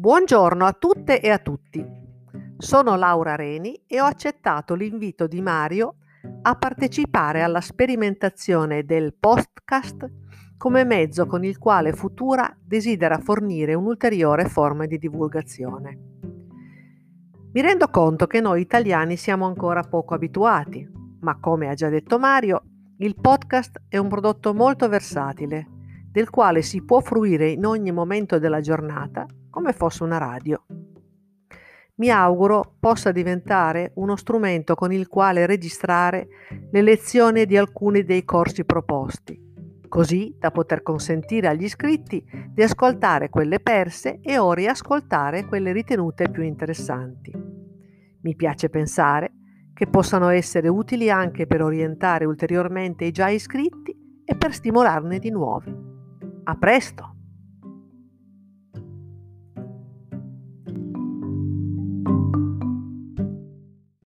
Buongiorno a tutte e a tutti. Sono Laura Reni e ho accettato l'invito di Mario a partecipare alla sperimentazione del podcast come mezzo con il quale Futura desidera fornire un'ulteriore forma di divulgazione. Mi rendo conto che noi italiani siamo ancora poco abituati, ma come ha già detto Mario, il podcast è un prodotto molto versatile, del quale si può fruire in ogni momento della giornata come fosse una radio. Mi auguro possa diventare uno strumento con il quale registrare le lezioni di alcuni dei corsi proposti, così da poter consentire agli iscritti di ascoltare quelle perse e o riascoltare quelle ritenute più interessanti. Mi piace pensare che possano essere utili anche per orientare ulteriormente i già iscritti e per stimolarne di nuovi. A presto!